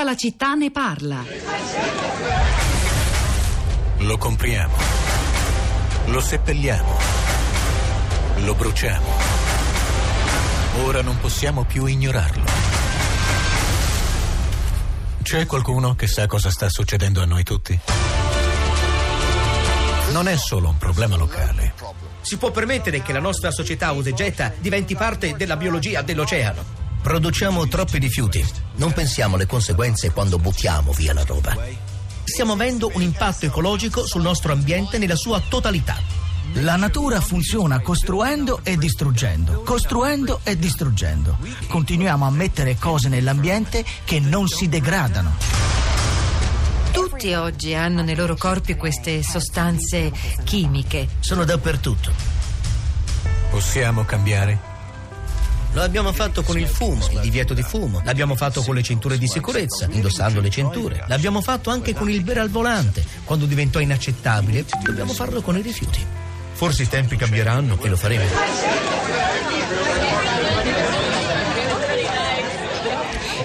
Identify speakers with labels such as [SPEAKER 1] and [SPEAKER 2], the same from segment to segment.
[SPEAKER 1] Tutta la città ne parla.
[SPEAKER 2] Lo compriamo. Lo seppelliamo. Lo bruciamo. Ora non possiamo più ignorarlo. C'è qualcuno che sa cosa sta succedendo a noi tutti? Non è solo un problema locale.
[SPEAKER 3] Si può permettere che la nostra società usa e getta diventi parte della biologia dell'oceano.
[SPEAKER 4] Produciamo troppi rifiuti. Non pensiamo alle conseguenze quando buttiamo via la roba.
[SPEAKER 3] Stiamo avendo un impatto ecologico sul nostro ambiente nella sua totalità.
[SPEAKER 5] La natura funziona costruendo e distruggendo, costruendo e distruggendo. Continuiamo a mettere cose nell'ambiente che non si degradano.
[SPEAKER 6] Tutti oggi hanno nei loro corpi queste sostanze chimiche.
[SPEAKER 4] Sono dappertutto.
[SPEAKER 2] Possiamo cambiare?
[SPEAKER 3] Lo abbiamo fatto con il fumo, il divieto di fumo. L'abbiamo fatto con le cinture di sicurezza, indossando le cinture. L'abbiamo fatto anche con il bere al volante, quando diventò inaccettabile. Dobbiamo farlo con i rifiuti.
[SPEAKER 7] Forse i tempi cambieranno
[SPEAKER 3] E lo faremo.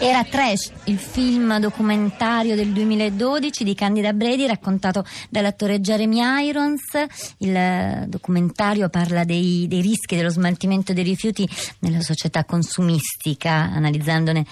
[SPEAKER 8] Era Trash, il film documentario del 2012 di Candida Bredi raccontato dall'attore Jeremy Irons. Il eh, documentario parla dei, dei rischi dello smaltimento dei rifiuti nella società consumistica, analizzandone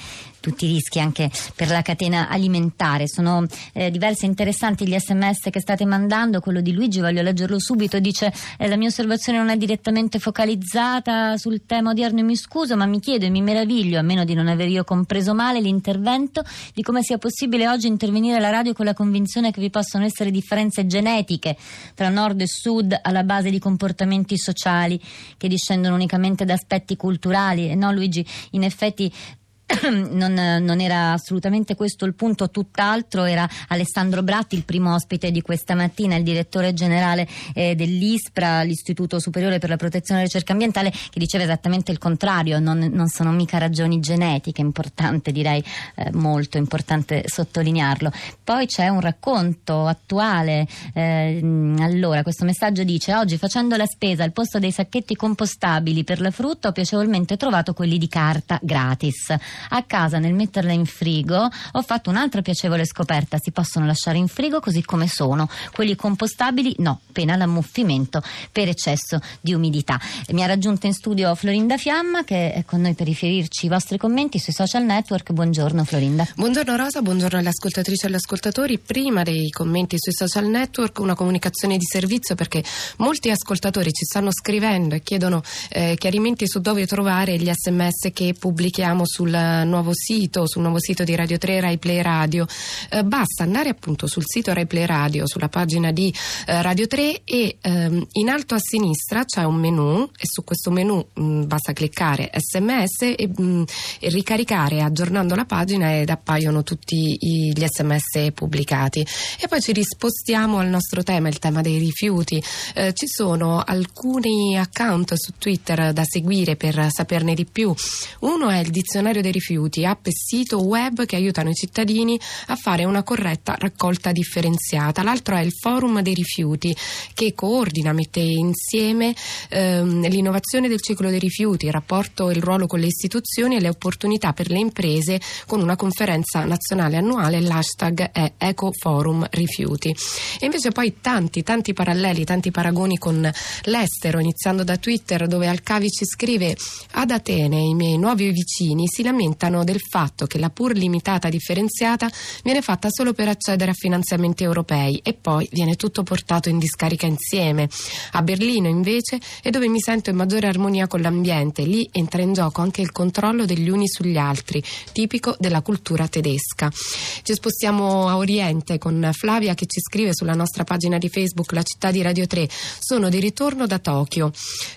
[SPEAKER 8] tutti i rischi anche per la catena alimentare. Sono eh, e interessanti gli sms che state mandando. Quello di Luigi, voglio leggerlo subito, dice eh, la mia osservazione non è direttamente focalizzata sul tema odierno mi scuso, ma mi chiedo e mi meraviglio, a meno di non aver io compreso male l'intervento, di come sia possibile oggi intervenire alla radio con la convinzione che vi possono essere differenze genetiche tra nord e sud alla base di comportamenti sociali che discendono unicamente da aspetti culturali. E no, Luigi, in effetti non, non era assolutamente questo il punto, tutt'altro era Alessandro Bratti, il primo ospite di questa mattina, il direttore generale eh, dell'ISPRA, l'Istituto Superiore per la Protezione e la Ricerca Ambientale, che diceva esattamente il contrario, non, non sono mica ragioni genetiche, importante direi, eh, molto importante sottolinearlo. Poi c'è un racconto attuale, eh, allora questo messaggio dice oggi facendo la spesa al posto dei sacchetti compostabili per la frutta ho piacevolmente trovato quelli di carta gratis a casa nel metterla in frigo ho fatto un'altra piacevole scoperta. Si possono lasciare in frigo così come sono. Quelli compostabili no pena l'ammuffimento per eccesso di umidità. Mi ha raggiunto in studio Florinda Fiamma che è con noi per riferirci i vostri commenti sui social network. Buongiorno Florinda.
[SPEAKER 9] Buongiorno Rosa, buongiorno alle ascoltatrici e agli ascoltatori. Prima dei commenti sui social network, una comunicazione di servizio perché molti ascoltatori ci stanno scrivendo e chiedono eh, chiarimenti su dove trovare gli sms che pubblichiamo sul nuovo sito, sul nuovo sito di Radio 3 Rai Play Radio. Eh, basta andare appunto sul sito Rai Play Radio, sulla pagina di eh, Radio 3 e ehm, in alto a sinistra c'è un menu e su questo menu mh, basta cliccare sms e, mh, e ricaricare aggiornando la pagina ed appaiono tutti i- gli sms pubblicati. E poi ci rispostiamo al nostro tema, il tema dei rifiuti. Eh, ci sono alcuni account su Twitter da seguire per saperne di più. Uno è il dizionario dei rifiuti, app e sito web che aiutano i cittadini a fare una corretta raccolta differenziata. L'altro è il forum dei rifiuti che coordina, mette insieme ehm, l'innovazione del ciclo dei rifiuti, il rapporto e il ruolo con le istituzioni e le opportunità per le imprese con una conferenza nazionale annuale, l'hashtag è Ecoforum Rifiuti. E invece poi tanti, tanti paralleli, tanti paragoni con l'estero, iniziando da Twitter dove Alcavi ci scrive ad Atene i miei nuovi vicini si lamentano del fatto che la pur limitata differenziata viene fatta solo per accedere a finanziamenti europei e poi viene tutto portato in discarica insieme. A Berlino invece è dove mi sento in maggiore armonia con l'ambiente, lì entra in gioco anche il controllo degli uni sugli altri, tipico della cultura tedesca. Ci spostiamo a Oriente con Flavia che ci scrive sulla nostra pagina di Facebook La città di Radio 3. Sono di ritorno da Tokyo.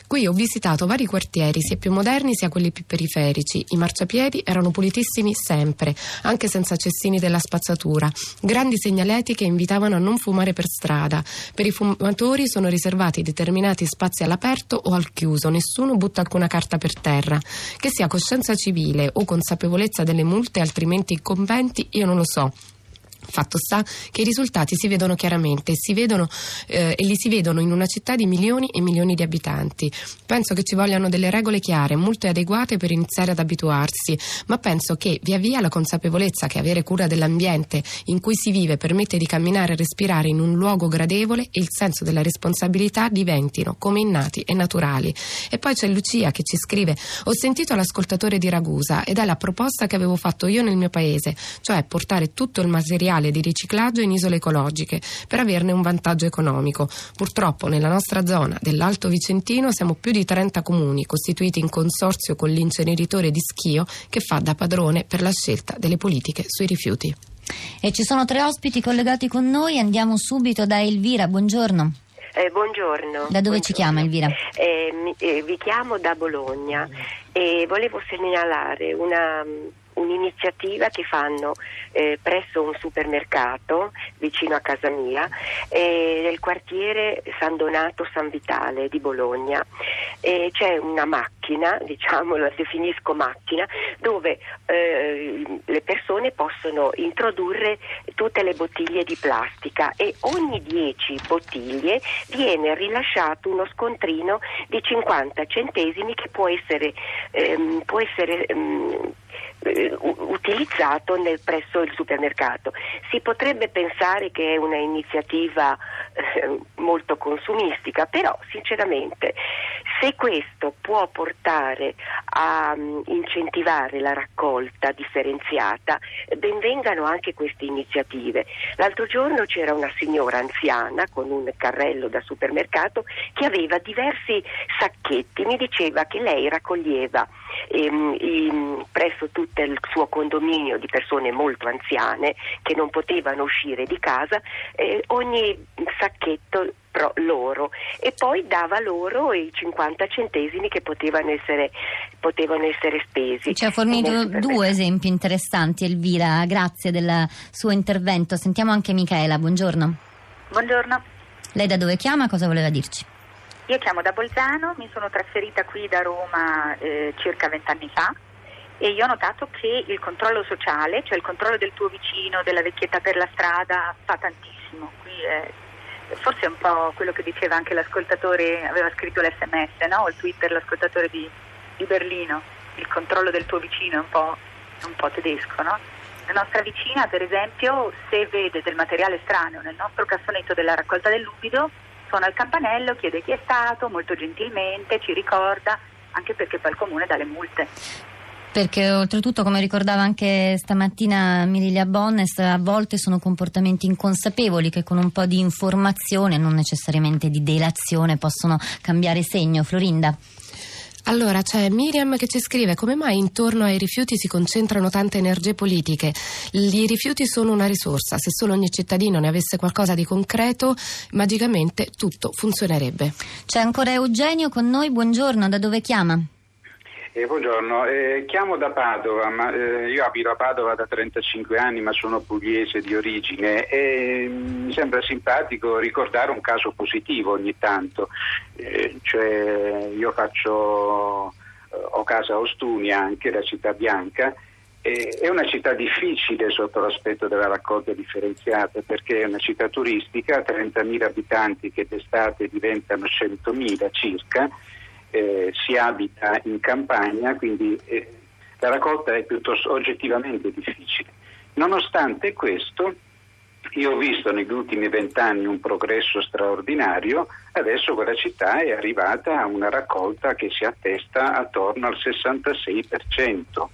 [SPEAKER 9] Qui ho visitato vari quartieri, sia più moderni sia quelli più periferici. I marciapiedi erano pulitissimi sempre, anche senza cestini della spazzatura. Grandi segnaletti che invitavano a non fumare per strada. Per i fumatori sono riservati determinati spazi all'aperto o al chiuso, nessuno butta alcuna carta per terra. Che sia coscienza civile o consapevolezza delle multe, altrimenti incombenti, io non lo so. Fatto sta che i risultati si vedono chiaramente si vedono, eh, e li si vedono in una città di milioni e milioni di abitanti. Penso che ci vogliano delle regole chiare, molto adeguate per iniziare ad abituarsi, ma penso che via via la consapevolezza che avere cura dell'ambiente in cui si vive permette di camminare e respirare in un luogo gradevole e il senso della responsabilità diventino come innati e naturali. E poi c'è Lucia che ci scrive: Ho sentito l'ascoltatore di Ragusa ed è la proposta che avevo fatto io nel mio paese, cioè portare tutto il materiale di riciclaggio in isole ecologiche per averne un vantaggio economico. Purtroppo nella nostra zona dell'Alto Vicentino siamo più di 30 comuni costituiti in consorzio con l'inceneritore di Schio che fa da padrone per la scelta delle politiche sui rifiuti.
[SPEAKER 8] E ci sono tre ospiti collegati con noi, andiamo subito da Elvira, buongiorno.
[SPEAKER 1] Eh, buongiorno.
[SPEAKER 8] Da dove
[SPEAKER 1] buongiorno.
[SPEAKER 8] ci chiama Elvira?
[SPEAKER 1] Eh, mi, eh, vi chiamo da Bologna e volevo segnalare una un'iniziativa che fanno eh, presso un supermercato vicino a casa mia eh, nel quartiere San Donato San Vitale di Bologna. Eh, c'è una macchina, diciamo, la definisco macchina, dove eh, le persone possono introdurre tutte le bottiglie di plastica e ogni 10 bottiglie viene rilasciato uno scontrino di 50 centesimi che può essere, ehm, può essere ehm, eh, utilizzato nel, presso il supermercato. Si potrebbe pensare che è una iniziativa eh, molto consumistica, però sinceramente se questo può portare a um, incentivare la raccolta differenziata, benvengano anche queste iniziative. L'altro giorno c'era una signora anziana con un carrello da supermercato che aveva diversi sacchetti, mi diceva che lei raccoglieva ehm, in, presso tutto il suo condominio di persone molto anziane che non potevano uscire di casa eh, ogni sacchetto loro e poi dava loro i 50 centesimi che potevano essere, potevano essere spesi.
[SPEAKER 8] Ci ha fornito due esempi interessanti Elvira, grazie del suo intervento. Sentiamo anche Michaela, buongiorno.
[SPEAKER 10] Buongiorno.
[SPEAKER 8] Lei da dove chiama? Cosa voleva dirci?
[SPEAKER 10] Io chiamo da Bolzano, mi sono trasferita qui da Roma eh, circa vent'anni fa e io ho notato che il controllo sociale, cioè il controllo del tuo vicino, della vecchietta per la strada, fa tantissimo. Qui è, forse è un po' quello che diceva anche l'ascoltatore, aveva scritto l'SMS, no? o il Twitter, l'ascoltatore di, di, Berlino. Il controllo del tuo vicino è un po', un po tedesco, no? La nostra vicina, per esempio, se vede del materiale strano nel nostro cassonetto della raccolta dell'umido, suona il campanello, chiede chi è stato, molto gentilmente ci ricorda, anche perché poi il comune dà le multe.
[SPEAKER 8] Perché oltretutto, come ricordava anche stamattina Mirilia Bonnes, a volte sono comportamenti inconsapevoli che con un po' di informazione, non necessariamente di delazione, possono cambiare segno. Florinda.
[SPEAKER 9] Allora c'è Miriam che ci scrive come mai intorno ai rifiuti si concentrano tante energie politiche. I rifiuti sono una risorsa, se solo ogni cittadino ne avesse qualcosa di concreto, magicamente tutto funzionerebbe.
[SPEAKER 8] C'è ancora Eugenio con noi, buongiorno, da dove chiama?
[SPEAKER 11] Eh, buongiorno, eh, chiamo da Padova, ma, eh, io abito a Padova da 35 anni ma sono pugliese di origine e mi sembra simpatico ricordare un caso positivo ogni tanto, eh, cioè io faccio, eh, ho casa a Ostunia, anche la città bianca, è una città difficile sotto l'aspetto della raccolta differenziata perché è una città turistica, 30.000 abitanti che d'estate diventano 100.000 circa eh, si abita in campagna, quindi eh, la raccolta è piuttosto oggettivamente difficile. Nonostante questo, io ho visto negli ultimi vent'anni un progresso straordinario, adesso quella città è arrivata a una raccolta che si attesta attorno al 66%.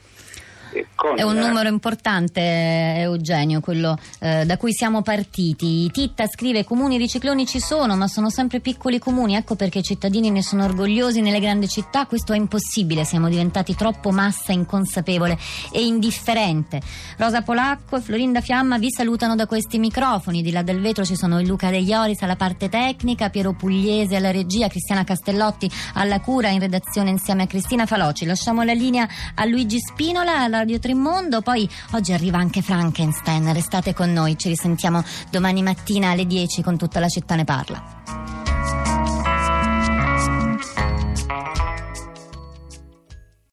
[SPEAKER 8] È un numero importante, Eugenio, quello eh, da cui siamo partiti. Titta scrive: comuni di cicloni ci sono, ma sono sempre piccoli comuni. Ecco perché i cittadini ne sono orgogliosi nelle grandi città. Questo è impossibile. Siamo diventati troppo massa inconsapevole e indifferente. Rosa Polacco e Florinda Fiamma vi salutano da questi microfoni. Di là del vetro ci sono il Luca De Ioris alla parte tecnica, Piero Pugliese alla regia, Cristiana Castellotti alla cura in redazione insieme a Cristina Faloci. Lasciamo la linea a Luigi Spinola alla Radio Trimondo. Poi oggi arriva anche Frankenstein. Restate con noi, ci risentiamo domani mattina alle 10 con tutta la città ne parla.